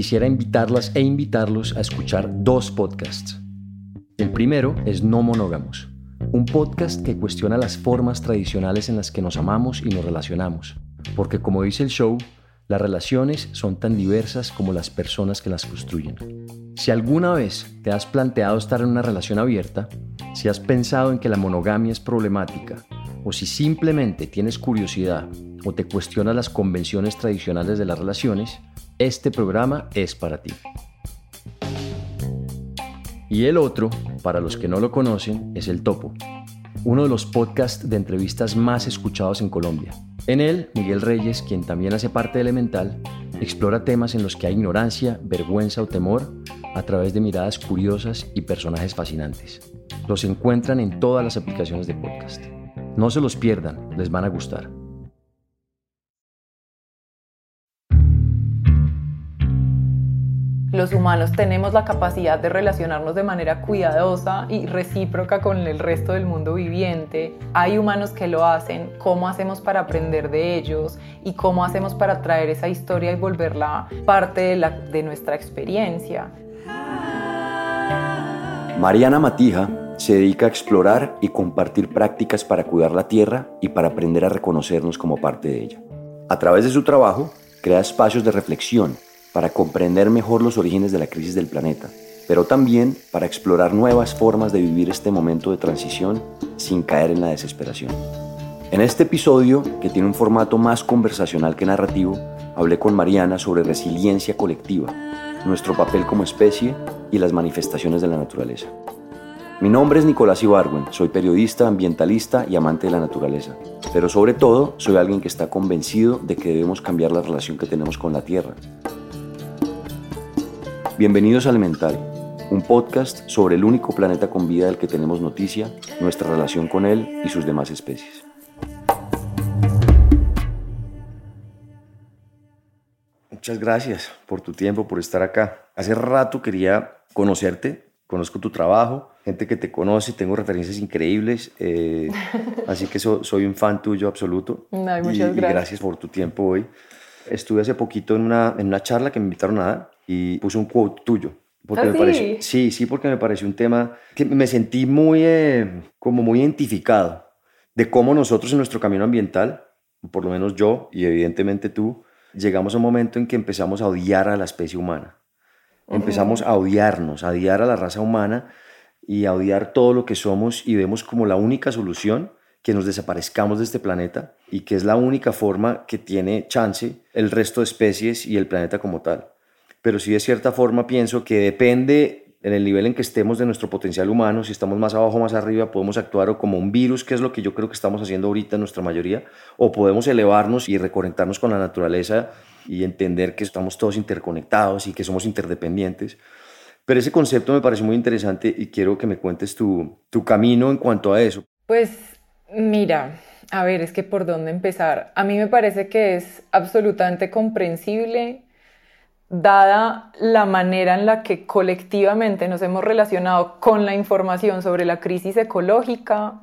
quisiera invitarlas e invitarlos a escuchar dos podcasts. El primero es No Monógamos, un podcast que cuestiona las formas tradicionales en las que nos amamos y nos relacionamos, porque como dice el show, las relaciones son tan diversas como las personas que las construyen. Si alguna vez te has planteado estar en una relación abierta, si has pensado en que la monogamia es problemática, o si simplemente tienes curiosidad o te cuestionas las convenciones tradicionales de las relaciones, este programa es para ti. Y el otro, para los que no lo conocen, es El Topo, uno de los podcasts de entrevistas más escuchados en Colombia. En él, Miguel Reyes, quien también hace parte de Elemental, explora temas en los que hay ignorancia, vergüenza o temor a través de miradas curiosas y personajes fascinantes. Los encuentran en todas las aplicaciones de podcast. No se los pierdan, les van a gustar. Los humanos tenemos la capacidad de relacionarnos de manera cuidadosa y recíproca con el resto del mundo viviente. Hay humanos que lo hacen. ¿Cómo hacemos para aprender de ellos? ¿Y cómo hacemos para traer esa historia y volverla parte de, nuestra experiencia? Mariana Matija se dedica a explorar y compartir prácticas para cuidar la tierra y para aprender a reconocernos como parte de ella. A través de su trabajo, crea espacios de reflexión para comprender mejor los orígenes de la crisis del planeta, pero también para explorar nuevas formas de vivir este momento de transición sin caer en la desesperación. En este episodio, que tiene un formato más conversacional que narrativo, hablé con Mariana sobre resiliencia colectiva, nuestro papel como especie y las manifestaciones de la naturaleza. Mi nombre es Nicolás Ibargüen, soy periodista, ambientalista y amante de la naturaleza, pero sobre todo soy alguien que está convencido de que debemos cambiar la relación que tenemos con la Tierra, Bienvenidos a Elemental, un podcast sobre el único planeta con vida del que tenemos noticia, nuestra relación con él y sus demás especies. Muchas gracias por tu tiempo, por estar acá. Hace rato quería conocerte, conozco tu trabajo, gente que te conoce, tengo referencias increíbles, eh, así que soy un fan tuyo absoluto. muchas y, gracias. Y gracias por tu tiempo hoy. Estuve hace poquito en una, en una charla que me invitaron a dar y puse un quote tuyo. Porque ¿Ah, me pareció, sí? sí, sí, porque me pareció un tema que me sentí muy, eh, como muy identificado de cómo nosotros en nuestro camino ambiental, por lo menos yo y evidentemente tú, llegamos a un momento en que empezamos a odiar a la especie humana. Empezamos a odiarnos, a odiar a la raza humana y a odiar todo lo que somos y vemos como la única solución que nos desaparezcamos de este planeta y que es la única forma que tiene chance el resto de especies y el planeta como tal pero sí de cierta forma pienso que depende en el nivel en que estemos de nuestro potencial humano, si estamos más abajo o más arriba, podemos actuar o como un virus, que es lo que yo creo que estamos haciendo ahorita en nuestra mayoría, o podemos elevarnos y reconectarnos con la naturaleza y entender que estamos todos interconectados y que somos interdependientes. Pero ese concepto me parece muy interesante y quiero que me cuentes tu, tu camino en cuanto a eso. Pues Mira, a ver, es que por dónde empezar. A mí me parece que es absolutamente comprensible dada la manera en la que colectivamente nos hemos relacionado con la información sobre la crisis ecológica,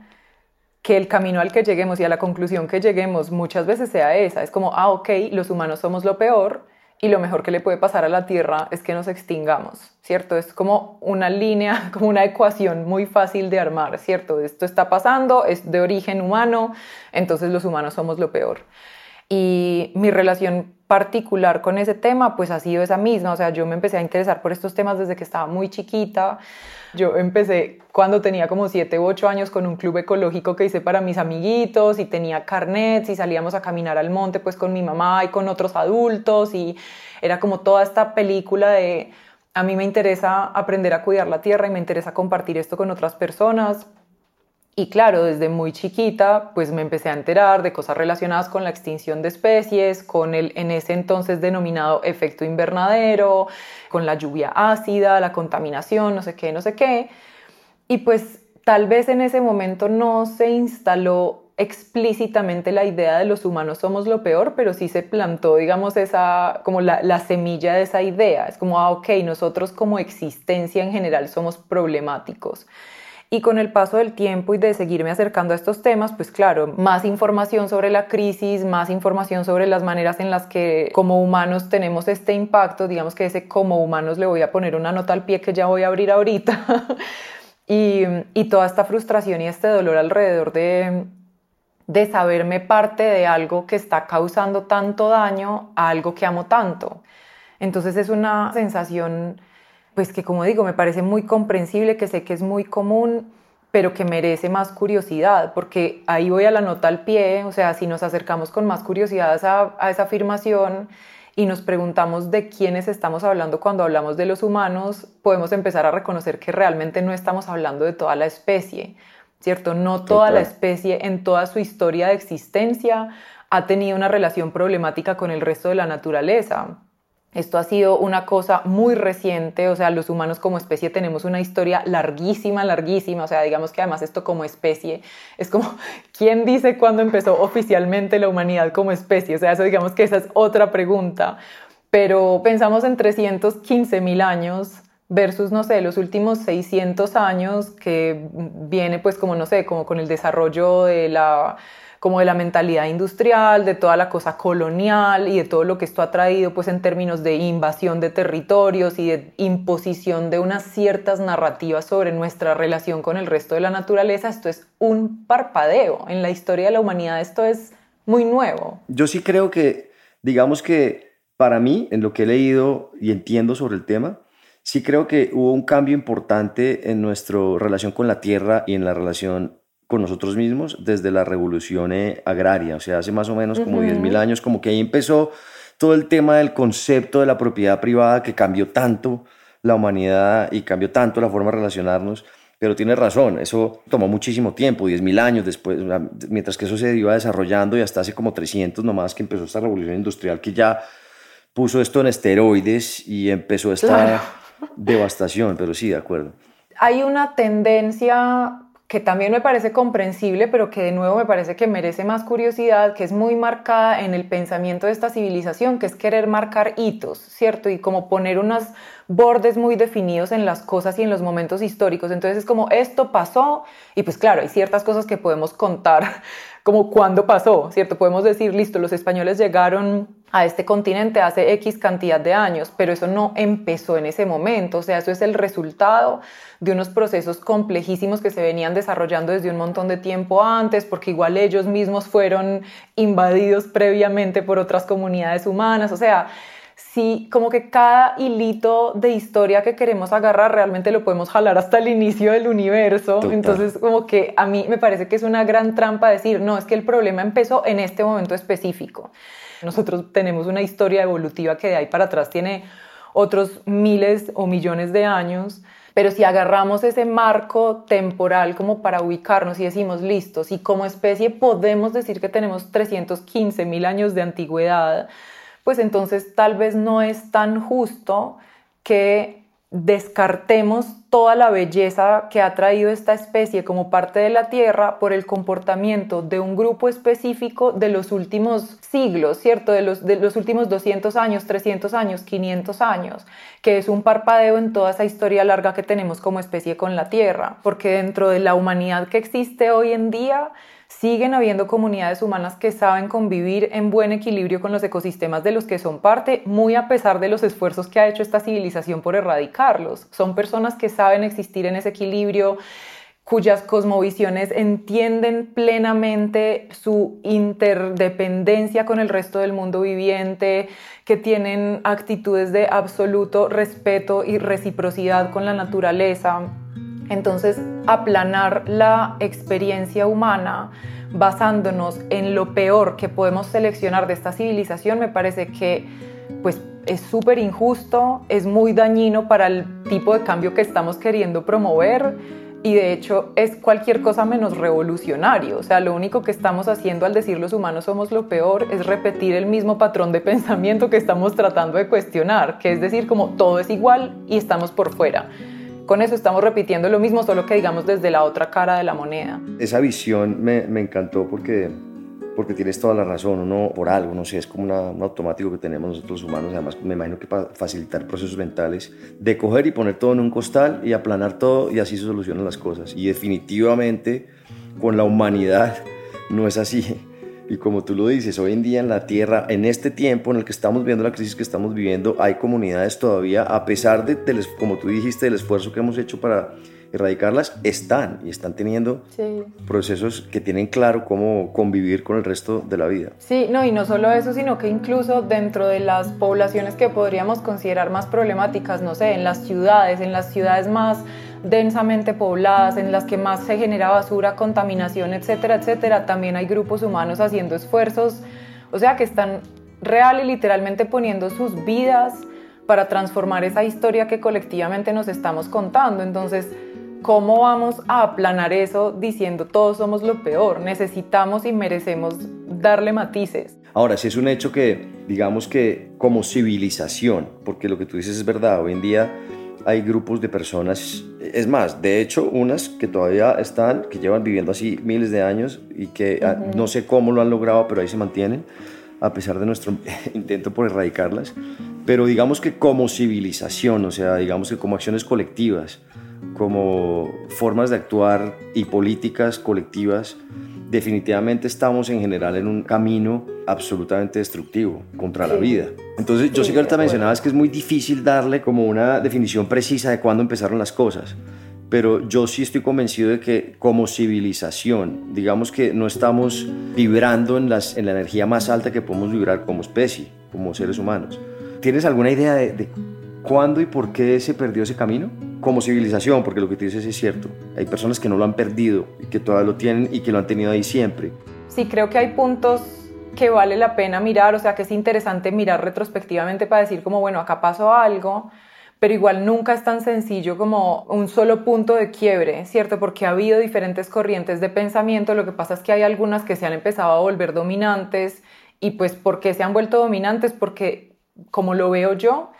que el camino al que lleguemos y a la conclusión que lleguemos muchas veces sea esa. Es como, ah, ok, los humanos somos lo peor y lo mejor que le puede pasar a la Tierra es que nos extingamos, ¿cierto? Es como una línea, como una ecuación muy fácil de armar, ¿cierto? Esto está pasando, es de origen humano, entonces los humanos somos lo peor. Y mi relación particular con ese tema, pues ha sido esa misma. O sea, yo me empecé a interesar por estos temas desde que estaba muy chiquita. Yo empecé cuando tenía como 7 u 8 años con un club ecológico que hice para mis amiguitos y tenía carnets y salíamos a caminar al monte pues con mi mamá y con otros adultos y era como toda esta película de a mí me interesa aprender a cuidar la tierra y me interesa compartir esto con otras personas. Y claro, desde muy chiquita, pues me empecé a enterar de cosas relacionadas con la extinción de especies, con el en ese entonces denominado efecto invernadero, con la lluvia ácida, la contaminación, no sé qué, no sé qué. Y pues tal vez en ese momento no se instaló explícitamente la idea de los humanos somos lo peor, pero sí se plantó, digamos, esa, como la, la semilla de esa idea. Es como, ah, ok, nosotros como existencia en general somos problemáticos. Y con el paso del tiempo y de seguirme acercando a estos temas, pues claro, más información sobre la crisis, más información sobre las maneras en las que como humanos tenemos este impacto, digamos que ese como humanos le voy a poner una nota al pie que ya voy a abrir ahorita, y, y toda esta frustración y este dolor alrededor de, de saberme parte de algo que está causando tanto daño a algo que amo tanto. Entonces es una sensación pues que como digo, me parece muy comprensible, que sé que es muy común, pero que merece más curiosidad, porque ahí voy a la nota al pie, o sea, si nos acercamos con más curiosidad a, a esa afirmación y nos preguntamos de quiénes estamos hablando cuando hablamos de los humanos, podemos empezar a reconocer que realmente no estamos hablando de toda la especie, ¿cierto? No toda la especie en toda su historia de existencia ha tenido una relación problemática con el resto de la naturaleza. Esto ha sido una cosa muy reciente, o sea, los humanos como especie tenemos una historia larguísima, larguísima, o sea, digamos que además esto como especie es como, ¿quién dice cuándo empezó oficialmente la humanidad como especie? O sea, eso digamos que esa es otra pregunta, pero pensamos en 315 mil años versus, no sé, los últimos 600 años que viene pues como, no sé, como con el desarrollo de la como de la mentalidad industrial, de toda la cosa colonial y de todo lo que esto ha traído pues en términos de invasión de territorios y de imposición de unas ciertas narrativas sobre nuestra relación con el resto de la naturaleza, esto es un parpadeo. En la historia de la humanidad esto es muy nuevo. Yo sí creo que, digamos que para mí, en lo que he leído y entiendo sobre el tema, sí creo que hubo un cambio importante en nuestra relación con la tierra y en la relación con nosotros mismos desde la revolución eh, agraria, o sea, hace más o menos como 10.000 años, como que ahí empezó todo el tema del concepto de la propiedad privada que cambió tanto la humanidad y cambió tanto la forma de relacionarnos. Pero tiene razón, eso tomó muchísimo tiempo, 10.000 años después, mientras que eso se iba desarrollando y hasta hace como 300 nomás que empezó esta revolución industrial que ya puso esto en esteroides y empezó esta devastación, pero sí, de acuerdo. Hay una tendencia que también me parece comprensible, pero que de nuevo me parece que merece más curiosidad, que es muy marcada en el pensamiento de esta civilización, que es querer marcar hitos, ¿cierto? Y como poner unos bordes muy definidos en las cosas y en los momentos históricos. Entonces es como esto pasó y pues claro, hay ciertas cosas que podemos contar como cuándo pasó, ¿cierto? Podemos decir, listo, los españoles llegaron a este continente hace X cantidad de años, pero eso no empezó en ese momento, o sea, eso es el resultado de unos procesos complejísimos que se venían desarrollando desde un montón de tiempo antes, porque igual ellos mismos fueron invadidos previamente por otras comunidades humanas, o sea, sí, como que cada hilito de historia que queremos agarrar realmente lo podemos jalar hasta el inicio del universo. Entonces, como que a mí me parece que es una gran trampa decir, no, es que el problema empezó en este momento específico. Nosotros tenemos una historia evolutiva que de ahí para atrás tiene otros miles o millones de años. Pero si agarramos ese marco temporal como para ubicarnos y decimos, listos, y como especie podemos decir que tenemos 315 mil años de antigüedad, pues entonces tal vez no es tan justo que descartemos toda la belleza que ha traído esta especie como parte de la Tierra por el comportamiento de un grupo específico de los últimos siglos, ¿cierto? De los, de los últimos 200 años, 300 años, 500 años, que es un parpadeo en toda esa historia larga que tenemos como especie con la Tierra, porque dentro de la humanidad que existe hoy en día, siguen habiendo comunidades humanas que saben convivir en buen equilibrio con los ecosistemas de los que son parte, muy a pesar de los esfuerzos que ha hecho esta civilización por erradicarlos. Son personas que saben existir en ese equilibrio, cuyas cosmovisiones entienden plenamente su interdependencia con el resto del mundo viviente, que tienen actitudes de absoluto respeto y reciprocidad con la naturaleza entonces, aplanar la experiencia humana basándonos en lo peor que podemos seleccionar de esta civilización me parece que pues es súper injusto, es muy dañino para el tipo de cambio que estamos queriendo promover y de hecho es cualquier cosa menos revolucionario. O sea, lo único que estamos haciendo al decir los humanos somos lo peor es repetir el mismo patrón de pensamiento que estamos tratando de cuestionar, que es decir, como todo es igual y estamos por fuera. Con eso estamos repitiendo lo mismo, solo que digamos desde la otra cara de la moneda. Esa visión me, encantó porque, porque tienes toda la razón, uno por algo, no sé, es como un automático que tenemos nosotros humanos, además me imagino que para facilitar procesos mentales, de coger y poner todo en un costal y aplanar todo y así se solucionan las cosas. Y definitivamente con la humanidad no es así. Y como tú lo dices, hoy en día en la Tierra, en este tiempo en el que estamos viendo la crisis que estamos viviendo, hay comunidades todavía, a pesar de, como tú dijiste, del esfuerzo que hemos hecho para erradicarlas, están y están teniendo procesos que tienen claro cómo convivir con el resto de la vida. Sí, no, y no solo eso, sino que incluso dentro de las poblaciones que podríamos considerar más problemáticas, no sé, en las ciudades, en las ciudades más densamente pobladas, en las que más se genera basura, contaminación, etcétera, etcétera, también hay grupos humanos haciendo esfuerzos, o sea, que están real y literalmente poniendo sus vidas para transformar esa historia que colectivamente nos estamos contando. Entonces, ¿cómo vamos a aplanar eso diciendo todos somos lo peor? Necesitamos y merecemos darle matices. Ahora, si es un hecho que, digamos que como civilización, porque lo que tú dices es verdad, hoy en día hay grupos de personas, es más, de hecho, unas que todavía están, que llevan viviendo así miles de años y que ah, no sé cómo lo han logrado, pero ahí se mantienen, a pesar de nuestro intento por erradicarlas. Pero digamos que como civilización, o sea, digamos que como acciones colectivas, como formas de actuar y políticas colectivas, definitivamente estamos en general en un camino absolutamente destructivo contra la vida. Entonces, yo sé que ahorita mencionabas que es muy difícil darle como una definición precisa de cuándo empezaron las cosas, pero yo sí estoy convencido de que como civilización, digamos que no estamos vibrando en, las, en la energía más alta que podemos vibrar como especie, como seres humanos. ¿Tienes alguna idea de, de cuándo y por qué se perdió ese camino? como civilización, porque lo que tú dices es cierto. Hay personas que no lo han perdido y que todavía lo tienen y que lo han tenido ahí siempre. Sí, creo que hay puntos que vale la pena mirar, o sea, que es interesante mirar retrospectivamente para decir como, bueno, acá pasó algo, pero igual nunca es tan sencillo como un solo punto de quiebre, ¿cierto? Porque ha habido diferentes corrientes de pensamiento, lo que pasa es que hay algunas que se han empezado a volver dominantes y pues ¿por qué se han vuelto dominantes? Porque como lo veo yo,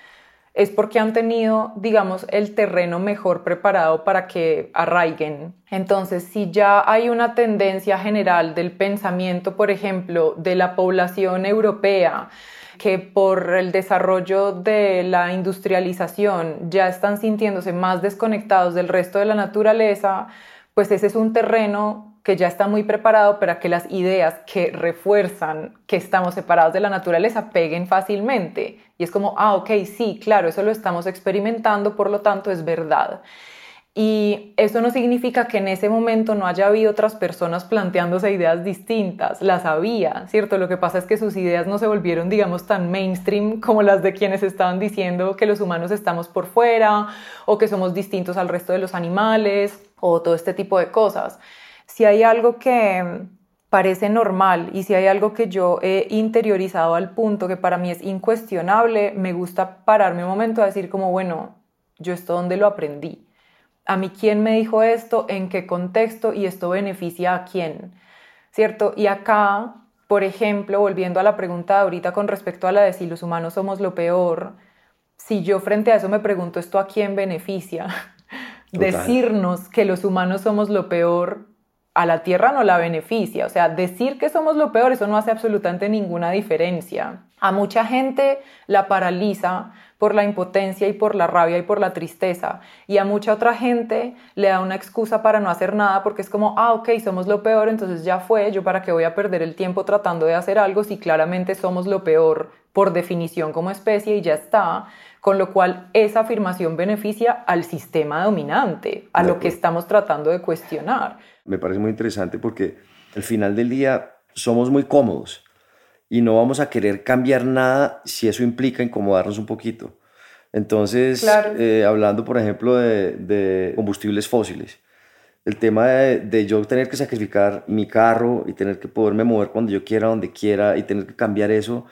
es porque han tenido, digamos, el terreno mejor preparado para que arraiguen. Entonces, si ya hay una tendencia general del pensamiento, por ejemplo, de la población europea, que por el desarrollo de la industrialización ya están sintiéndose más desconectados del resto de la naturaleza, pues ese es un terreno que ya está muy preparado para que las ideas que refuerzan que estamos separados de la naturaleza peguen fácilmente. Y es como, ah, ok, sí, claro, eso lo estamos experimentando, por lo tanto es verdad. Y eso no significa que en ese momento no haya habido otras personas planteándose ideas distintas, las había, ¿cierto? Lo que pasa es que sus ideas no se volvieron, digamos, tan mainstream como las de quienes estaban diciendo que los humanos estamos por fuera o que somos distintos al resto de los animales o todo este tipo de cosas si hay algo que parece normal y si hay algo que yo he interiorizado al punto que para mí es incuestionable, me gusta pararme un momento a decir como, bueno, yo esto dónde lo aprendí. A mí quién me dijo esto, en qué contexto y esto beneficia a quién, ¿cierto? Y acá, por ejemplo, volviendo a la pregunta de ahorita con respecto a la de si los humanos somos lo peor, si yo frente a eso me pregunto esto a quién beneficia, decirnos que los humanos somos lo peor a la Tierra no la beneficia. O sea, decir que somos lo peor, eso no hace absolutamente ninguna diferencia. A mucha gente la paraliza por la impotencia y por la rabia y por la tristeza. Y a mucha otra gente le da una excusa para no hacer nada porque es como, ah, ok, somos lo peor, entonces ya fue, yo para qué voy a perder el tiempo tratando de hacer algo si claramente somos lo peor por definición como especie y ya está con lo cual esa afirmación beneficia al sistema dominante, a lo que estamos tratando de cuestionar. Me parece muy interesante porque al final del día somos muy cómodos y no vamos a querer cambiar nada si eso implica incomodarnos un poquito. Entonces, eh, hablando por ejemplo de, combustibles fósiles, el tema de, de, yo tener que sacrificar mi carro y tener que poderme mover cuando yo quiera, donde quiera y tener que cambiar eso,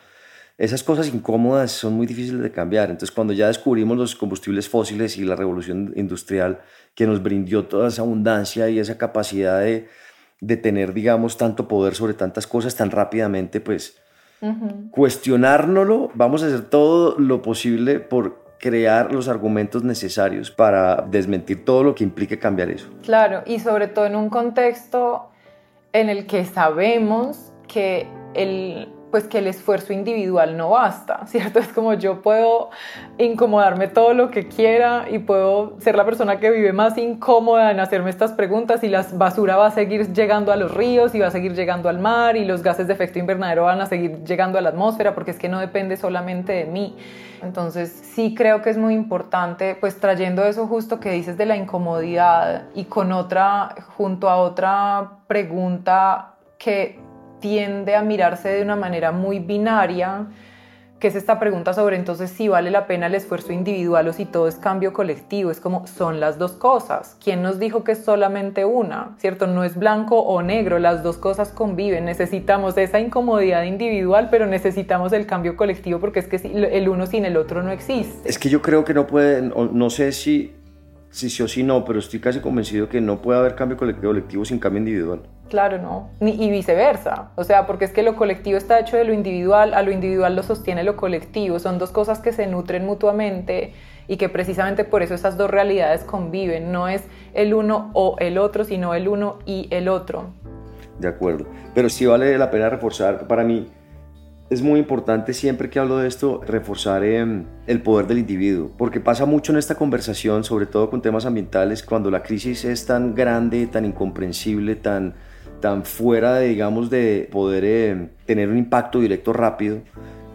esas cosas incómodas son muy difíciles de cambiar. Entonces, cuando ya descubrimos los combustibles fósiles y la revolución industrial que nos brindó toda esa abundancia y esa capacidad de, de tener, digamos, tanto poder sobre tantas cosas tan rápidamente, pues cuestionárnoslo, vamos a hacer todo lo posible por crear los argumentos necesarios para desmentir todo lo que implique cambiar eso. Claro, y sobre todo en un contexto en el que sabemos que el pues que el esfuerzo individual no basta, ¿cierto? Es como yo puedo incomodarme todo lo que quiera y puedo ser la persona que vive más incómoda en hacerme estas preguntas y la basura va a seguir llegando a los ríos y va a seguir llegando al mar y los gases de efecto invernadero van a seguir llegando a la atmósfera porque es que no depende solamente de mí. Entonces sí creo que es muy importante, pues trayendo eso justo que dices de la incomodidad y con otra, junto a otra pregunta que tiende a mirarse de una manera muy binaria, que es esta pregunta sobre entonces si vale la pena el esfuerzo individual o si todo es cambio colectivo. Es como son las dos cosas. ¿Quién nos dijo que es solamente una? ¿Cierto? No es blanco o negro, las dos cosas conviven. Necesitamos esa incomodidad individual, pero necesitamos el cambio colectivo porque es que el uno sin el otro no existe. Es que yo creo que no puede, no sé si si sí o si no, pero estoy casi convencido que no puede haber cambio colectivo sin cambio individual. Claro, no. y viceversa. O sea, porque es que lo colectivo está hecho de lo individual, a lo individual lo sostiene lo colectivo. Son dos cosas que se nutren mutuamente y que precisamente por eso esas dos realidades conviven. No es el uno o el otro, sino el uno y el otro. De acuerdo. Pero sí vale la pena reforzar para mí es muy importante siempre que hablo de esto reforzar em, el poder del individuo, porque pasa mucho en esta conversación, sobre todo con temas ambientales, cuando la crisis es tan grande, tan incomprensible, tan, tan fuera de, digamos, de poder em, tener un impacto directo rápido,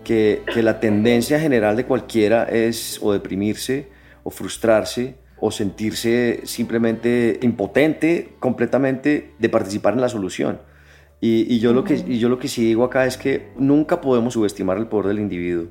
que, que la tendencia general de cualquiera es o deprimirse o frustrarse o sentirse simplemente impotente completamente de participar en la solución. Y, yo lo que, y yo lo que sí digo acá es que nunca podemos subestimar el poder del individuo.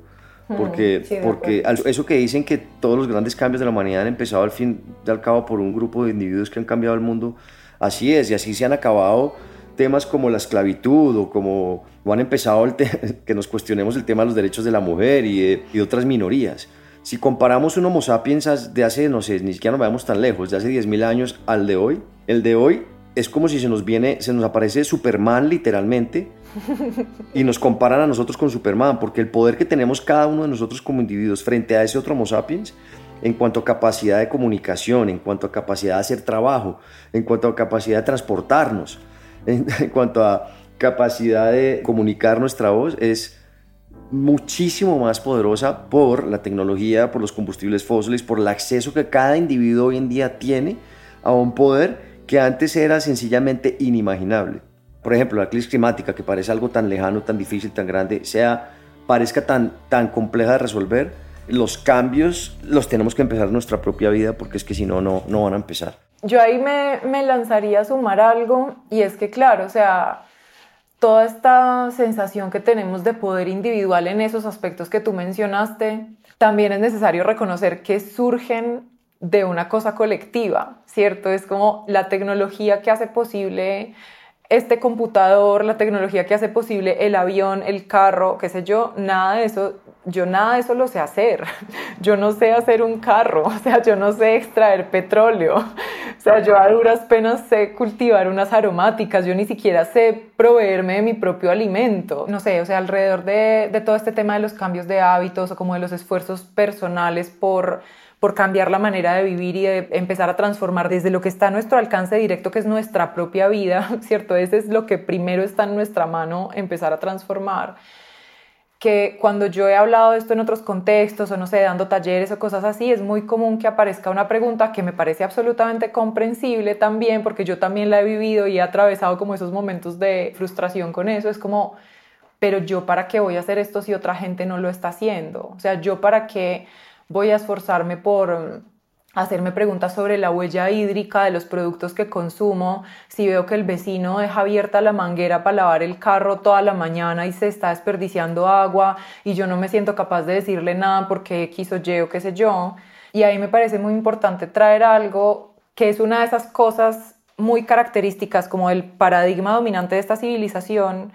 Porque, porque eso que dicen que todos los grandes cambios de la humanidad han empezado al fin y al cabo por un grupo de individuos que han cambiado el mundo, así es, y así se han acabado temas como la esclavitud o como o han empezado el que nos cuestionemos el tema de los derechos de la mujer y de, y otras minorías. Si comparamos un Homo sapiens de hace, no sé, ni siquiera nos vayamos tan lejos, de hace 10.000 años al de hoy, el de hoy es como si se nos viene, se nos aparece Superman literalmente y nos comparan a nosotros con Superman, porque el poder que tenemos cada uno de nosotros como individuos frente a ese otro Homo sapiens, en cuanto a capacidad de comunicación, en cuanto a capacidad de hacer trabajo, en cuanto a capacidad de transportarnos, en, cuanto a capacidad de comunicar nuestra voz, es muchísimo más poderosa por la tecnología, por los combustibles fósiles, por el acceso que cada individuo hoy en día tiene a un poder que antes era sencillamente inimaginable. Por ejemplo, la crisis climática, que parece algo tan lejano, tan difícil, tan grande, sea, parezca tan, tan compleja de resolver, los cambios los tenemos que empezar en nuestra propia vida porque es que si no, no, no van a empezar. Yo ahí me, lanzaría a sumar algo y es que, claro, o sea, toda esta sensación que tenemos de poder individual en esos aspectos que tú mencionaste, también es necesario reconocer que surgen de una cosa colectiva, ¿cierto? Es como la tecnología que hace posible este computador, la tecnología que hace posible el avión, el carro, qué sé yo, nada de eso, yo nada de eso lo sé hacer. Yo no sé hacer un carro, o sea, yo no sé extraer petróleo. O sea, yo a duras penas sé cultivar unas aromáticas, yo ni siquiera sé proveerme de mi propio alimento. No sé, o sea, alrededor de, de todo este tema de los cambios de hábitos o como de los esfuerzos personales por por cambiar la manera de vivir y de empezar a transformar desde lo que está a nuestro alcance directo, que es nuestra propia vida, ¿cierto? Ese es lo que primero está en nuestra mano, empezar a transformar que cuando yo he hablado de esto en otros contextos o no sé, dando talleres o cosas así, es muy común que aparezca una pregunta que me parece absolutamente comprensible también, porque yo también la he vivido y he atravesado como esos momentos de frustración con eso, es como, pero yo para qué voy a hacer esto si otra gente no lo está haciendo? O sea, yo para qué voy a esforzarme por hacerme preguntas sobre la huella hídrica de los productos que consumo, si veo que el vecino deja abierta la manguera para lavar el carro toda la mañana y se está desperdiciando agua y yo no me siento capaz de decirle nada porque quiso Y o qué sé yo. Y ahí me parece muy importante traer algo que es una de esas cosas muy características como el paradigma dominante de esta civilización,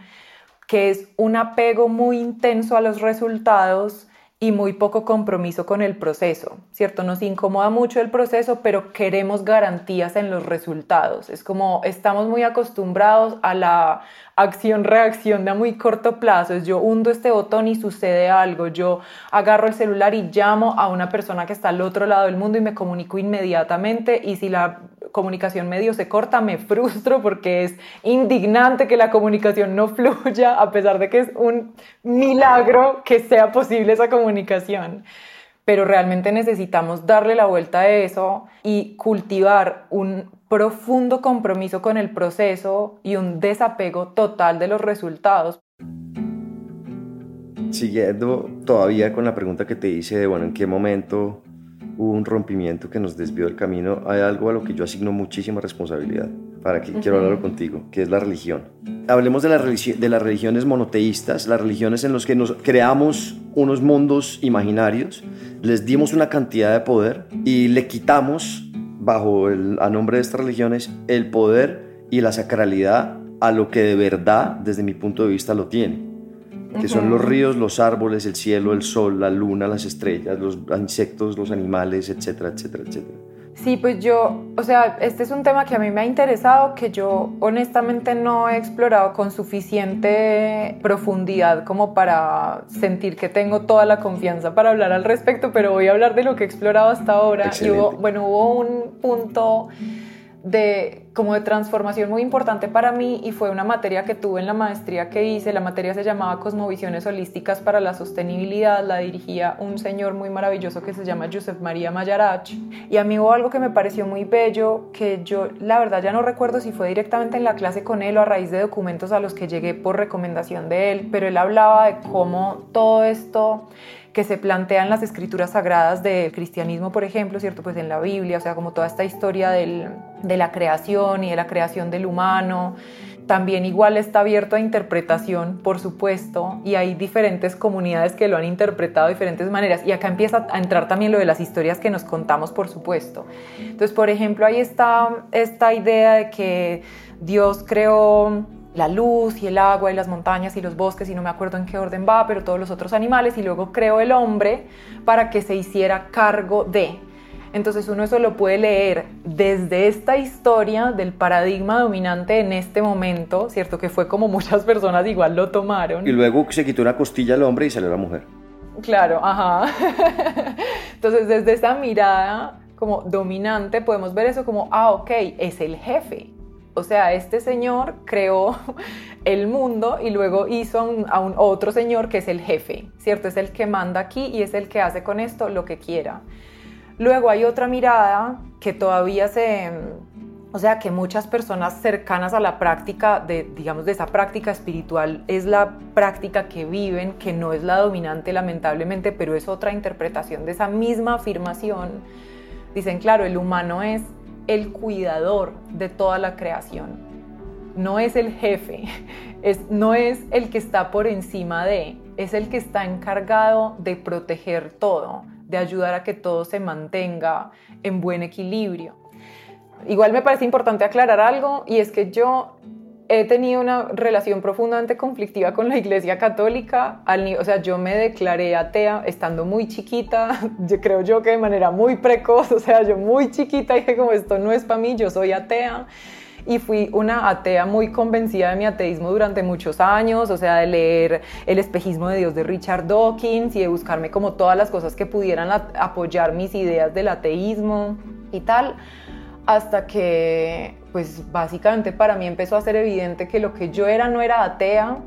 que es un apego muy intenso a los resultados y muy poco compromiso con el proceso, ¿cierto? Nos incomoda mucho el proceso, pero queremos garantías en los resultados. Es como estamos muy acostumbrados a la acción-reacción de muy corto plazo. Es yo hundo este botón y sucede algo. Yo agarro el celular y llamo a una persona que está al otro lado del mundo y me comunico inmediatamente y si la comunicación medio se corta, me frustro porque es indignante que la comunicación no fluya, a pesar de que es un milagro que sea posible esa comunicación. Pero realmente necesitamos darle la vuelta a eso y cultivar un profundo compromiso con el proceso y un desapego total de los resultados. Siguiendo todavía con la pregunta que te hice de, bueno, ¿en qué momento hubo un rompimiento que nos desvió del camino, hay algo a lo que yo asigno muchísima responsabilidad, para que quiero hablarlo contigo, que es la religión. Hablemos de, la de las religiones monoteístas, las religiones en las que nos creamos unos mundos imaginarios, les dimos una cantidad de poder y le quitamos, bajo el, a nombre de estas religiones, el poder y la sacralidad a lo que de verdad, desde mi punto de vista, lo tiene que son los ríos, los árboles, el cielo, el sol, la luna, las estrellas, los insectos, los animales, etcétera, etcétera, etcétera. Sí, pues yo, o sea, este es un tema que a mí me ha interesado, que yo honestamente no he explorado con suficiente profundidad como para sentir que tengo toda la confianza para hablar al respecto, pero voy a hablar de lo que he explorado hasta ahora. Y hubo, bueno, hubo un punto de como de transformación muy importante para mí y fue una materia que tuve en la maestría que hice. La materia se llamaba Cosmovisiones Holísticas para la Sostenibilidad. La dirigía un señor muy maravilloso que se llama Josep María Mayarach. Y a mí hubo algo que me pareció muy bello, que yo la verdad ya no recuerdo si fue directamente en la clase con él o a raíz de documentos a los que llegué por recomendación de él, pero él hablaba de cómo todo esto que se plantean las escrituras sagradas del cristianismo, por ejemplo, ¿cierto? Pues en la Biblia, o sea, como toda esta historia del, de la creación y de la creación del humano. También igual está abierto a interpretación, por supuesto, y hay diferentes comunidades que lo han interpretado de diferentes maneras. Y acá empieza a entrar también lo de las historias que nos contamos, por supuesto. Entonces, por ejemplo, ahí está esta idea de que Dios creó la luz y el agua y las montañas y los bosques y no me acuerdo en qué orden va, pero todos los otros animales y luego creó el hombre para que se hiciera cargo de. Entonces uno eso lo puede leer desde esta historia del paradigma dominante en este momento, ¿cierto? Que fue como muchas personas igual lo tomaron. Y luego se quitó una costilla al hombre y salió la mujer. Claro, ajá. Entonces desde esa mirada como dominante podemos ver eso como, ah, ok, es el jefe, o sea, este señor creó el mundo y luego hizo a un otro señor que es el jefe, ¿cierto? Es el que manda aquí y es el que hace con esto lo que quiera. Luego hay otra mirada que todavía se, o sea, que muchas personas cercanas a la práctica de, digamos, de esa práctica espiritual es la práctica que viven, que no es la dominante lamentablemente, pero es otra interpretación de esa misma afirmación. Dicen, claro, el humano es el cuidador de toda la creación. No es el jefe, es, no es el que está por encima de, es el que está encargado de proteger todo, de ayudar a que todo se mantenga en buen equilibrio. Igual me parece importante aclarar algo y es que yo he tenido una relación profundamente conflictiva con la Iglesia Católica. O sea, yo me declaré atea estando muy chiquita, creo yo que de manera muy precoz, o sea, yo muy chiquita dije como esto no es para mí, yo soy atea. Y fui una atea muy convencida de mi ateísmo durante muchos años, o sea, de leer El espejismo de Dios de Richard Dawkins y de buscarme como todas las cosas que pudieran apoyar mis ideas del ateísmo y tal hasta que, pues básicamente para mí empezó a ser evidente que lo que yo era no era atea,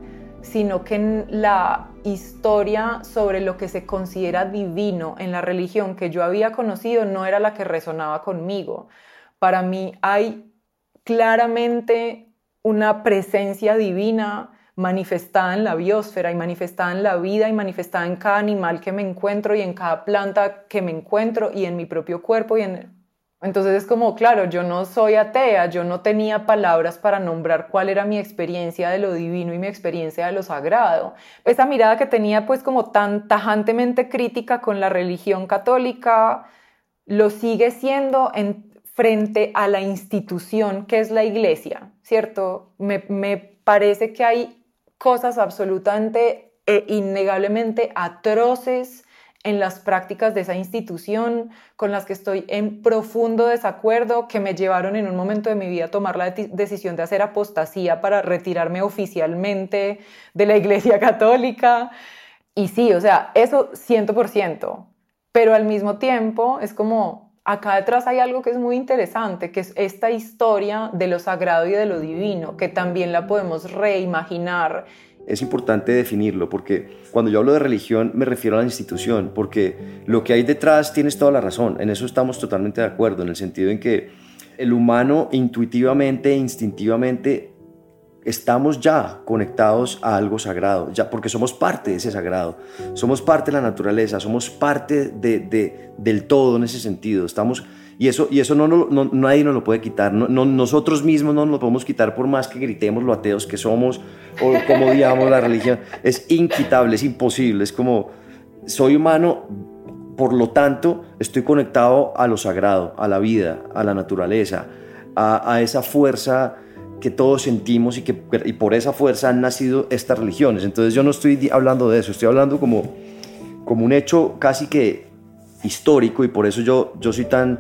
sino que la historia sobre lo que se considera divino en la religión que yo había conocido no era la que resonaba conmigo. Para mí hay claramente una presencia divina manifestada en la biosfera y manifestada en la vida y manifestada en cada animal que me encuentro y en cada planta que me encuentro y en mi propio cuerpo y en entonces es como, claro, yo no soy atea, yo no tenía palabras para nombrar cuál era mi experiencia de lo divino y mi experiencia de lo sagrado. Esa mirada que tenía pues como tan tajantemente crítica con la religión católica, lo sigue siendo en, frente a la institución que es la iglesia, ¿cierto? Me, me parece que hay cosas absolutamente e innegablemente atroces en las prácticas de esa institución con las que estoy en profundo desacuerdo, que me llevaron en un momento de mi vida a tomar la decisión de hacer apostasía para retirarme oficialmente de la Iglesia Católica. Y sí, o sea, eso ciento por ciento. Pero al mismo tiempo es como, acá detrás hay algo que es muy interesante, que es esta historia de lo sagrado y de lo divino, que también la podemos reimaginar es importante definirlo porque cuando yo hablo de religión me refiero a la institución, porque lo que hay detrás tienes toda la razón, en eso estamos totalmente de acuerdo, en el sentido en que el humano intuitivamente, instintivamente, estamos ya conectados a algo sagrado, ya porque somos parte de ese sagrado, somos parte de la naturaleza, somos parte de, del todo en ese sentido, estamos y eso, y eso no, no, nadie nos lo puede quitar. No, nosotros mismos no nos lo podemos quitar por más que gritemos lo ateos que somos o como digamos la religión. Es inquitable, es imposible. Es como, soy humano, por lo tanto, estoy conectado a lo sagrado, a la vida, a la naturaleza, a, a esa fuerza que todos sentimos y que y por esa fuerza han nacido estas religiones. Entonces yo no estoy hablando de eso, estoy hablando como, como un hecho casi que histórico y por eso yo, yo soy tan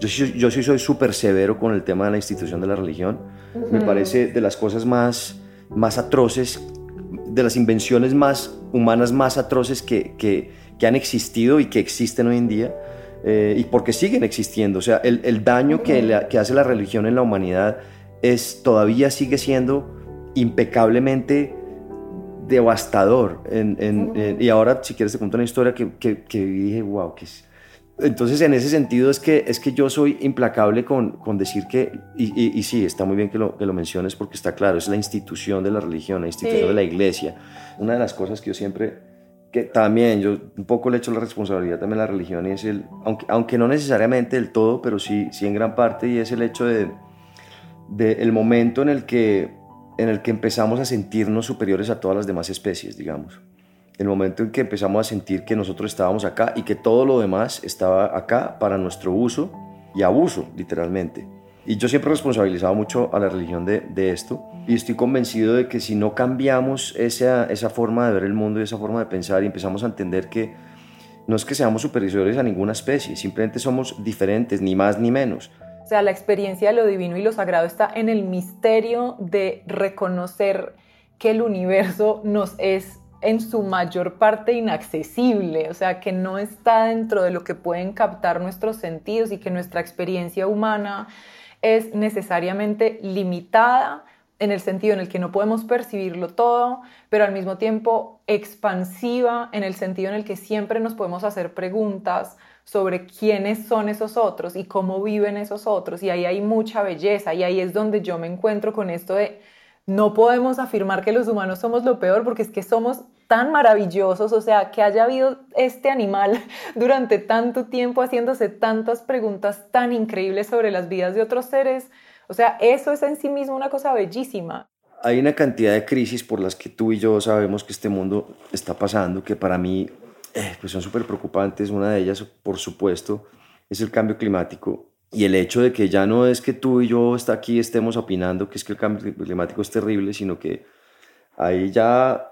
yo sí, soy súper severo con el tema de la institución de la religión. Me parece de las cosas más, más atroces, de las invenciones más humanas más atroces que, que, que han existido y que existen hoy en día. Eh, y porque siguen existiendo. O sea, el, el daño que, que, hace la religión en la humanidad es, todavía sigue siendo impecablemente devastador. En, y ahora, si quieres, te cuento una historia que, que, que dije, wow, que es entonces, en ese sentido es que, es que yo soy implacable con, con decir que, y, y, sí, está muy bien que lo, que lo menciones porque está claro, es la institución de la religión, la institución de la iglesia. Una de las cosas que yo siempre, que también yo un poco le echo la responsabilidad también a la religión y es el, aunque, aunque no necesariamente del todo, pero sí, sí en gran parte, y es el hecho de, de el momento en el que en el que empezamos a sentirnos superiores a todas las demás especies, digamos el momento en que empezamos a sentir que nosotros estábamos acá y que todo lo demás estaba acá para nuestro uso y abuso, literalmente. Y yo siempre he responsabilizado mucho a la religión de, esto y estoy convencido de que si no cambiamos esa, esa forma de ver el mundo y esa forma de pensar y empezamos a entender que no es que seamos superiores a ninguna especie, simplemente somos diferentes, ni más ni menos. O sea, la experiencia de lo divino y lo sagrado está en el misterio de reconocer que el universo nos es en su mayor parte inaccesible, o sea, que no está dentro de lo que pueden captar nuestros sentidos y que nuestra experiencia humana es necesariamente limitada en el sentido en el que no podemos percibirlo todo, pero al mismo tiempo expansiva en el sentido en el que siempre nos podemos hacer preguntas sobre quiénes son esos otros y cómo viven esos otros. Y ahí hay mucha belleza y ahí es donde yo me encuentro con esto de no podemos afirmar que los humanos somos lo peor porque es que somos tan maravillosos, o sea, que haya habido este animal durante tanto tiempo haciéndose tantas preguntas tan increíbles sobre las vidas de otros seres, o sea, eso es en sí mismo una cosa bellísima. Hay una cantidad de crisis por las que tú y yo sabemos que este mundo está pasando, que para mí eh, pues son súper preocupantes. Una de ellas, por supuesto, es el cambio climático y el hecho de que ya no es que tú y yo está aquí estemos opinando que es que el cambio climático es terrible, sino que ahí ya,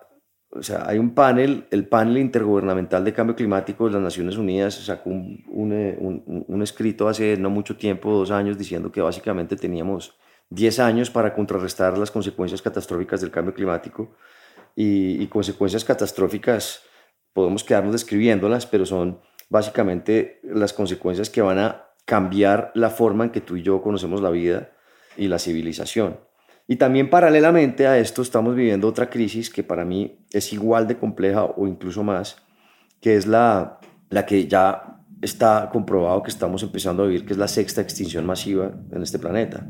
o sea, hay un panel, el panel intergubernamental de cambio climático de las Naciones Unidas sacó un, un, eh, un, escrito hace no mucho tiempo, dos años, diciendo que básicamente teníamos 10 años para contrarrestar las consecuencias catastróficas del cambio climático. Y, y consecuencias catastróficas podemos quedarnos describiéndolas, pero son básicamente las consecuencias que van a cambiar la forma en que tú y yo conocemos la vida y la civilización. Y también paralelamente a esto estamos viviendo otra crisis que para mí es igual de compleja o incluso más, que es la, la que ya está comprobado que estamos empezando a vivir, que es la sexta extinción masiva en este planeta.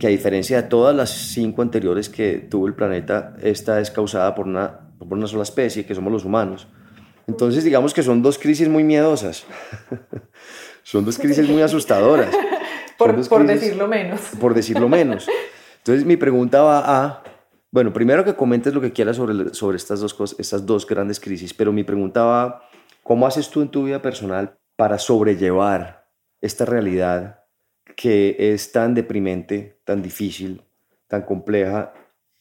Que a diferencia de todas las cinco anteriores que tuvo el planeta, esta es causada por una, por una sola especie, que somos los humanos. Entonces digamos que son dos crisis muy miedosas. Son dos crisis muy asustadoras. por, decirlo menos. Por decirlo menos. Entonces mi pregunta va a, bueno, primero que comentes lo que quieras sobre, sobre estas, dos cosas, estas dos grandes crisis, pero mi pregunta va, ¿cómo haces tú en tu vida personal para sobrellevar esta realidad que es tan deprimente, tan difícil, tan compleja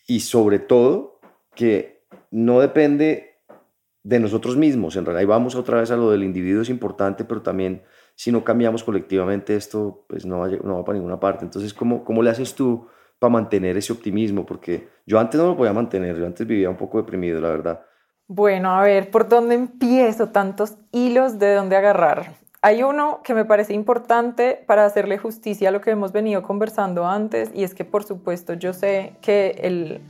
y sobre todo que no depende de nosotros mismos. En realidad, vamos otra vez a lo del individuo, es importante, pero también si no cambiamos colectivamente esto, pues no va, no va para ninguna parte. Entonces, ¿cómo, ¿cómo le haces tú para mantener ese optimismo? Porque yo antes no lo podía mantener, yo antes vivía un poco deprimido, la verdad. Bueno, a ver, ¿por dónde empiezo? Tantos hilos de dónde agarrar. Hay uno que me parece importante para hacerle justicia a lo que hemos venido conversando antes y es que por supuesto yo sé que el,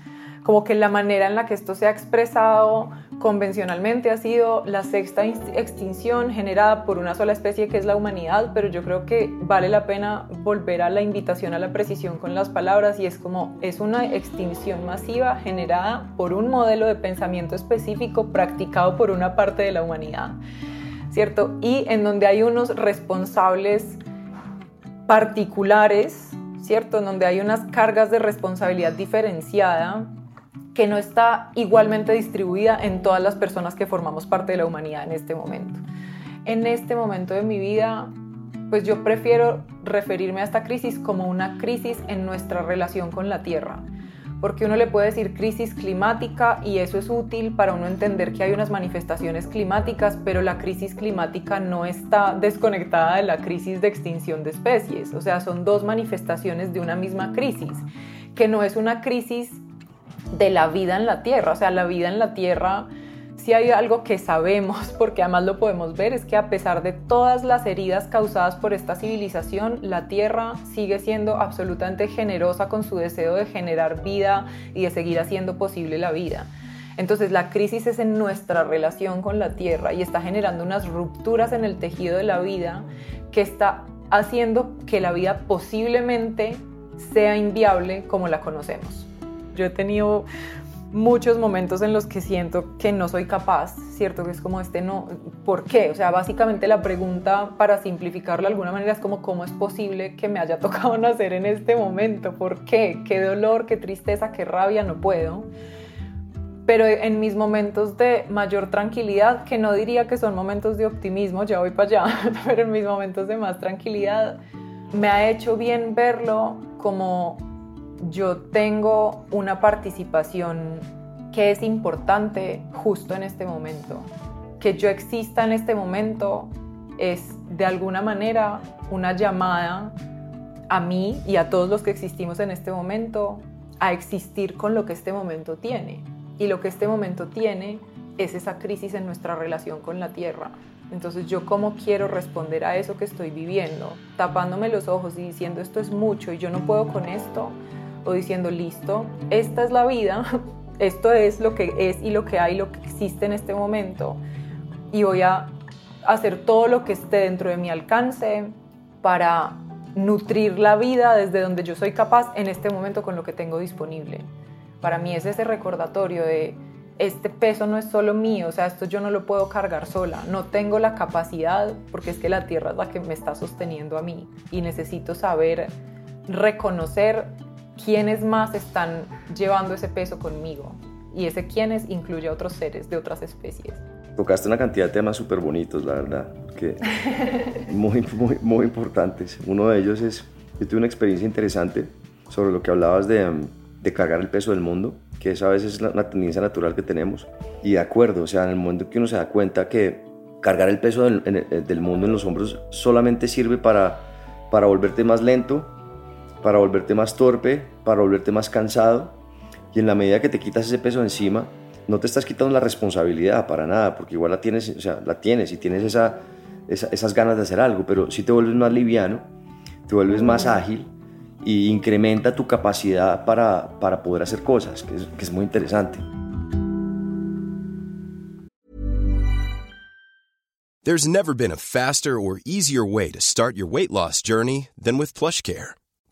como que la manera en la que esto se ha expresado convencionalmente ha sido la sexta extinción generada por una sola especie que es la humanidad, pero yo creo que vale la pena volver a la invitación a la precisión con las palabras y es como es una extinción masiva generada por un modelo de pensamiento específico practicado por una parte de la humanidad, ¿cierto? Y en donde hay unos responsables particulares, ¿cierto? En donde hay unas cargas de responsabilidad diferenciada que no está igualmente distribuida en todas las personas que formamos parte de la humanidad en este momento. En este momento de mi vida, pues yo prefiero referirme a esta crisis como una crisis en nuestra relación con la Tierra, porque uno le puede decir crisis climática y eso es útil para uno entender que hay unas manifestaciones climáticas, pero la crisis climática no está desconectada de la crisis de extinción de especies, o sea, son dos manifestaciones de una misma crisis, que no es una crisis de la vida en la Tierra. O sea, la vida en la Tierra, si hay algo que sabemos, porque además lo podemos ver, es que a pesar de todas las heridas causadas por esta civilización, la Tierra sigue siendo absolutamente generosa con su deseo de generar vida y de seguir haciendo posible la vida. Entonces la crisis es en nuestra relación con la Tierra y está generando unas rupturas en el tejido de la vida que está haciendo que la vida posiblemente sea inviable como la conocemos. Yo he tenido muchos momentos en los que siento que no soy capaz, ¿cierto? Que es como este no, ¿por qué? O sea, básicamente la pregunta para simplificarlo de alguna manera es como, ¿cómo es posible que me haya tocado nacer en este momento? ¿Por qué? ¿Qué dolor, qué tristeza, qué rabia? No puedo. Pero en mis momentos de mayor tranquilidad, que no diría que son momentos de optimismo, ya voy para allá, pero en mis momentos de más tranquilidad, me ha hecho bien verlo como yo tengo una participación que es importante justo en este momento. Que yo exista en este momento es de alguna manera una llamada a mí y a todos los que existimos en este momento a existir con lo que este momento tiene. Y lo que este momento tiene es esa crisis en nuestra relación con la Tierra. Entonces yo cómo quiero responder a eso que estoy viviendo, tapándome los ojos y diciendo esto es mucho y yo no puedo con esto, o diciendo, listo, esta es la vida, esto es lo que es y lo que hay, lo que existe en este momento, y voy a hacer todo lo que esté dentro de mi alcance para nutrir la vida desde donde yo soy capaz en este momento con lo que tengo disponible. Para mí es ese recordatorio de este peso no es solo mío, o sea, esto yo no lo puedo cargar sola, no tengo la capacidad porque es que la tierra es la que me está sosteniendo a mí y necesito saber reconocer quiénes más están llevando ese peso conmigo. Y ese quiénes incluye a otros seres de otras especies. tocaste una cantidad de temas súper bonitos, la verdad, que muy, muy, muy importantes. Uno de ellos es, yo tuve una experiencia interesante sobre lo que hablabas de, de cargar el peso del mundo, que esa a veces es una tendencia natural que tenemos. Y de acuerdo, o sea, en el momento que uno se da cuenta que cargar el peso del, del mundo en los hombros solamente sirve para, para volverte más lento, para volverte más torpe, para volverte más cansado. Y en la medida que te quitas ese peso encima, no te estás quitando la responsabilidad para nada, porque igual la tienes, o sea, la tienes y tienes esa, esas ganas de hacer algo, pero si te vuelves más liviano, te vuelves más ágil y incrementa tu capacidad para, para poder hacer cosas, que es, que es muy interesante. There's never been a faster or easier way to start your weight loss journey than with PlushCare.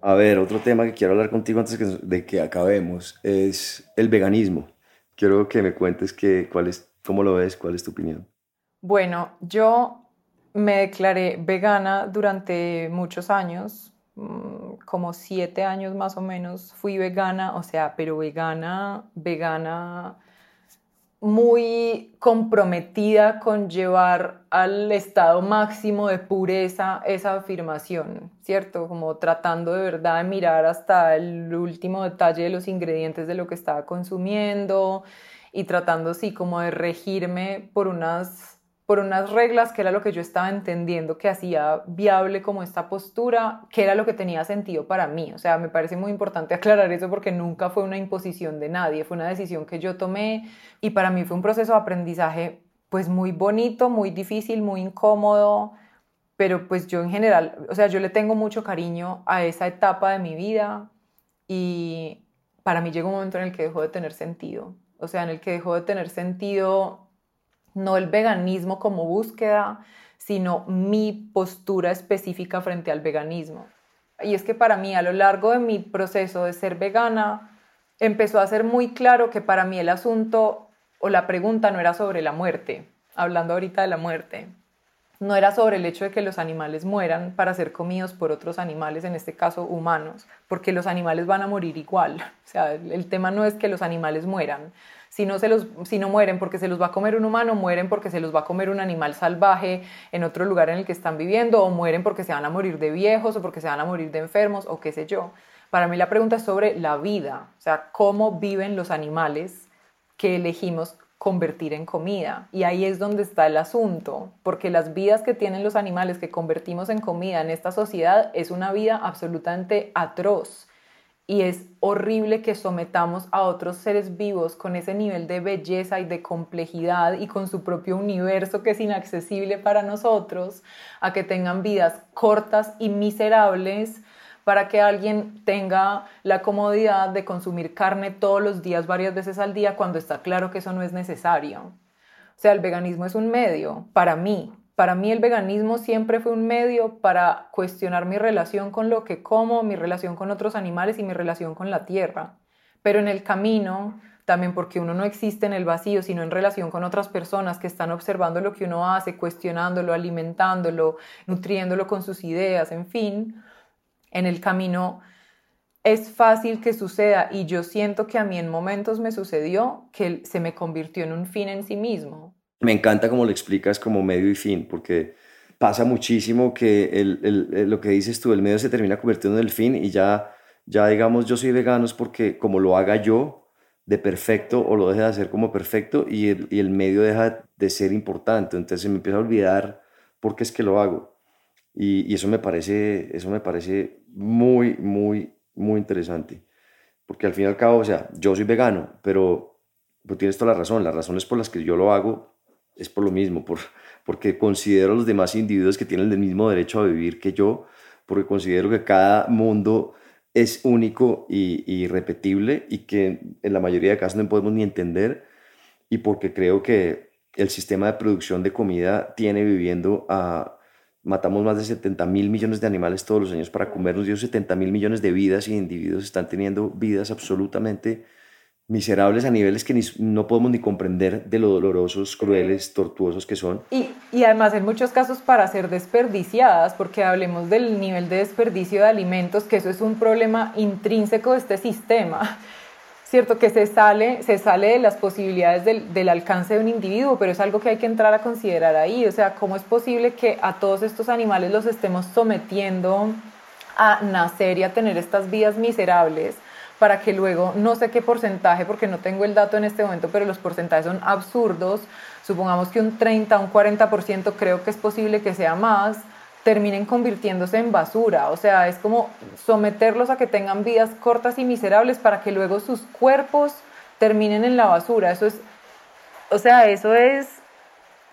A ver, otro tema que quiero hablar contigo antes de que acabemos es el veganismo. Quiero que me cuentes que, cuál es, cómo lo ves, cuál es tu opinión. Bueno, yo me declaré vegana durante muchos años, mm, como siete años más o menos fui vegana, o sea, pero vegana, vegana muy comprometida con llevar al estado máximo de pureza esa afirmación, ¿cierto? Como tratando de verdad de mirar hasta el último detalle de los ingredientes de lo que estaba consumiendo y tratando así como de regirme por unas por unas reglas que era lo que yo estaba entendiendo que hacía viable como esta postura, que era lo que tenía sentido para mí. O sea, me parece muy importante aclarar eso porque nunca fue una imposición de nadie, fue una decisión que yo tomé y para mí fue un proceso de aprendizaje pues muy bonito, muy difícil, muy incómodo, pero pues yo en general, o sea, yo le tengo mucho cariño a esa etapa de mi vida y para mí llegó un momento en el que dejó de tener sentido. O sea, en el que dejó de tener sentido no el veganismo como búsqueda, sino mi postura específica frente al veganismo. Y es que para mí a lo largo de mi proceso de ser vegana, empezó a ser muy claro que para mí el asunto o la pregunta no era sobre la muerte, hablando ahorita de la muerte, no era sobre el hecho de que los animales mueran para ser comidos por otros animales, en este caso humanos, porque los animales van a morir igual. O sea, el tema no es que los animales mueran, si no, se los, si no mueren porque se los va a comer un humano, mueren porque se los va a comer un animal salvaje en otro lugar en el que están viviendo, o mueren porque se van a morir de viejos, o porque se van a morir de enfermos, o qué sé yo. Para mí la pregunta es sobre la vida, o sea, cómo viven los animales que elegimos convertir en comida. Y ahí es donde está el asunto, porque las vidas que tienen los animales que convertimos en comida en esta sociedad es una vida absolutamente atroz y es horrible que sometamos a otros seres vivos con ese nivel de belleza y de complejidad y con su propio universo que es inaccesible para nosotros, a que tengan vidas cortas y miserables para que alguien tenga la comodidad de consumir carne todos los días, varias veces al día, cuando está claro que eso no es necesario. O sea, el veganismo es un medio para mí, para mí el veganismo siempre fue un medio para cuestionar mi relación con lo que como, mi relación con otros animales y mi relación con la tierra. Pero en el camino también porque uno no existe en el vacío, sino en relación con otras personas que están observando lo que uno hace, cuestionándolo, alimentándolo, nutriéndolo con sus ideas, en fin, en el camino es fácil que suceda y yo siento que a mí en momentos me sucedió que se me convirtió en un fin en sí mismo. Me encanta cómo lo explicas como medio y fin, porque pasa muchísimo que el, lo que dices tú, el medio se termina convirtiendo en el fin y ya, ya digamos yo soy vegano es porque como lo haga yo de perfecto o lo deje de hacer como perfecto y el, y el medio deja de ser importante, entonces me empieza a olvidar por qué es que lo hago. Y, y eso me parece, eso me parece muy, muy muy interesante. Porque al fin y al cabo, o sea, yo soy vegano, pero, pero tienes toda la razón. Las razones por las que yo lo hago es por lo mismo, por, porque considero a los demás individuos que tienen el mismo derecho a vivir que yo, porque considero que cada mundo es único y, y irrepetible y que en la mayoría de casos no podemos ni entender, y porque creo que el sistema de producción de comida tiene viviendo a matamos más de 70 mil millones de animales todos los años para comernos y esos 70 mil millones de vidas y individuos están teniendo vidas absolutamente miserables a niveles que no podemos ni comprender de lo dolorosos, crueles, tortuosos que son. Y, y además en muchos casos para ser desperdiciadas, porque hablemos del nivel de desperdicio de alimentos, que eso es un problema intrínseco de este sistema cierto que se sale, se sale de las posibilidades del, del, alcance de un individuo, pero es algo que hay que entrar a considerar ahí. O sea, ¿cómo es posible que a todos estos animales los estemos sometiendo a nacer y a tener estas vidas miserables? Para que luego, no sé qué porcentaje, porque no tengo el dato en este momento, pero los porcentajes son absurdos, supongamos que un 30, un 40% creo que es posible que sea más, terminen convirtiéndose en basura. O sea, es como someterlos a que tengan vidas cortas y miserables para que luego sus cuerpos terminen en la basura. Eso es, o sea, eso es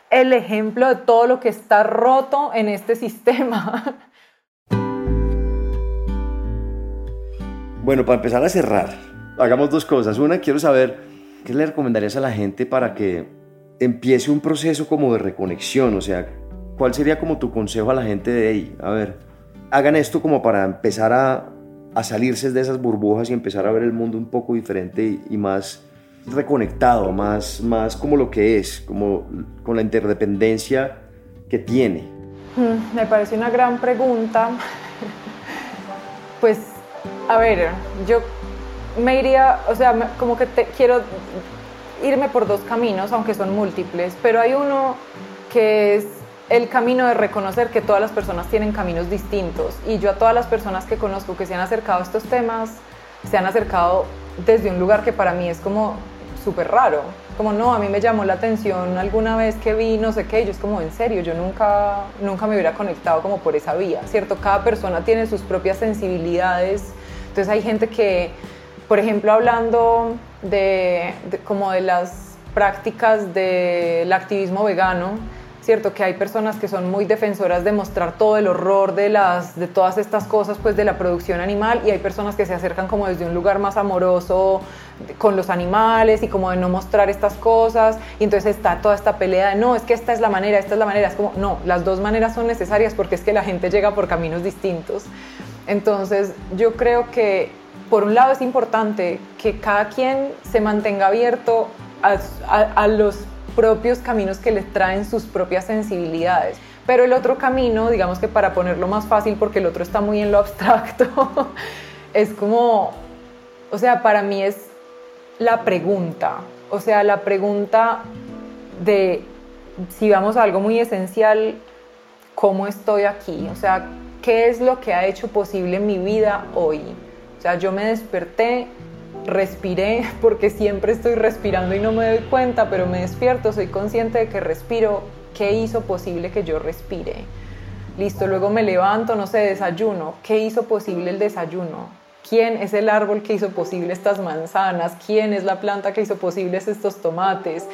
el ejemplo de todo lo que está roto en este sistema. Bueno, para empezar a cerrar, hagamos dos cosas. Una, quiero saber qué le recomendarías a la gente para que empiece un proceso como de reconexión, o sea, ¿Cuál sería como tu consejo a la gente de ahí? A ver, hagan esto como para empezar a, a salirse de esas burbujas y empezar a ver el mundo un poco diferente y, más reconectado, más, más como lo que es, como con la interdependencia que tiene. Mm, me parece una gran pregunta. pues, a ver, yo me iría, o sea, como que te, quiero irme por dos caminos, aunque son múltiples, pero hay uno que es el camino de reconocer que todas las personas tienen caminos distintos. Y yo a todas las personas que conozco que se han acercado a estos temas, se han acercado desde un lugar que para mí es como súper raro, como no, a mí me llamó la atención alguna vez que vi no sé qué, yo es como en serio, yo nunca, nunca me hubiera conectado como por esa vía, ¿cierto? Cada persona tiene sus propias sensibilidades, entonces hay gente que, por ejemplo, hablando de como de las prácticas del activismo vegano, ¿cierto? Que hay personas que son muy defensoras de mostrar todo el horror de, las, de todas estas cosas, pues de la producción animal, y hay personas que se acercan como desde un lugar más amoroso con los animales y como de no mostrar estas cosas, y entonces está toda esta pelea de no, es que esta es la manera, esta es la manera, es como, no, las dos maneras son necesarias porque es que la gente llega por caminos distintos. Entonces yo creo que por un lado es importante que cada quien se mantenga abierto a, los propios caminos que les traen sus propias sensibilidades. Pero el otro camino, digamos que para ponerlo más fácil, porque el otro está muy en lo abstracto, es como, o sea, para mí es la pregunta, o sea, la pregunta de, si vamos a algo muy esencial, ¿cómo estoy aquí? O sea, ¿qué es lo que ha hecho posible mi vida hoy? O sea, yo me desperté respiré, porque siempre estoy respirando y no me doy cuenta, pero me despierto, soy consciente de que respiro, ¿qué hizo posible que yo respire? Listo, luego me levanto, no sé, desayuno, ¿qué hizo posible el desayuno? ¿Quién es el árbol que hizo posible estas manzanas? ¿Quién es la planta que hizo posibles estos tomates?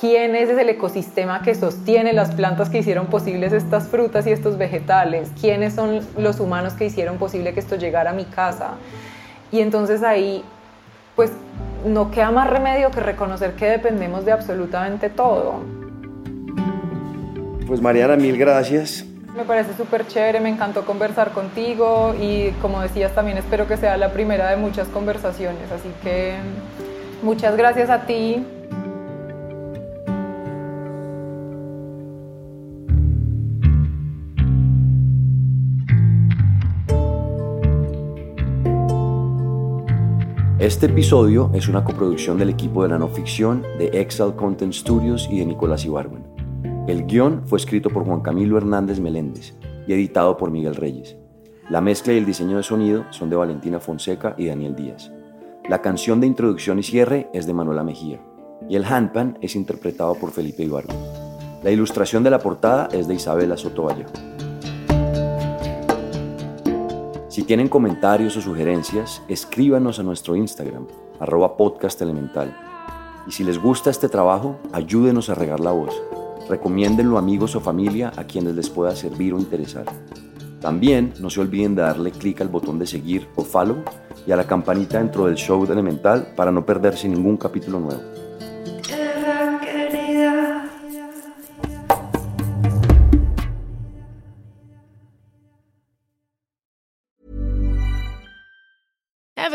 ¿Quién es el ecosistema que sostiene las plantas que hicieron posibles estas frutas y estos vegetales? ¿Quiénes son los humanos que hicieron posible que esto llegara a mi casa? Y entonces ahí pues no queda más remedio que reconocer que dependemos de absolutamente todo. Pues Mariana, mil gracias. Me parece súper chévere, me encantó conversar contigo y como decías también espero que sea la primera de muchas conversaciones, así que Muchas gracias a ti. Este episodio es una coproducción del equipo de la no ficción de Excel Content Studios y de Nicolás Ibarwen. El guion fue escrito por Juan Camilo Hernández Meléndez y editado por Miguel Reyes. La mezcla y el diseño de sonido son de Valentina Fonseca y Daniel Díaz. La canción de introducción y cierre es de Manuela Mejía y el handpan es interpretado por Felipe Ibarra. La ilustración de la portada es de Isabela Soto Vallejo. Si tienen comentarios o sugerencias, escríbanos a nuestro Instagram, arroba podcast elemental. Y si les gusta este trabajo, ayúdenos a regar la voz. Recomiéndenlo a amigos o familia a quienes les pueda servir o interesar. También no se olviden de darle clic al botón de seguir o follow y a la campanita dentro del show de Elemental para no perderse ningún capítulo nuevo.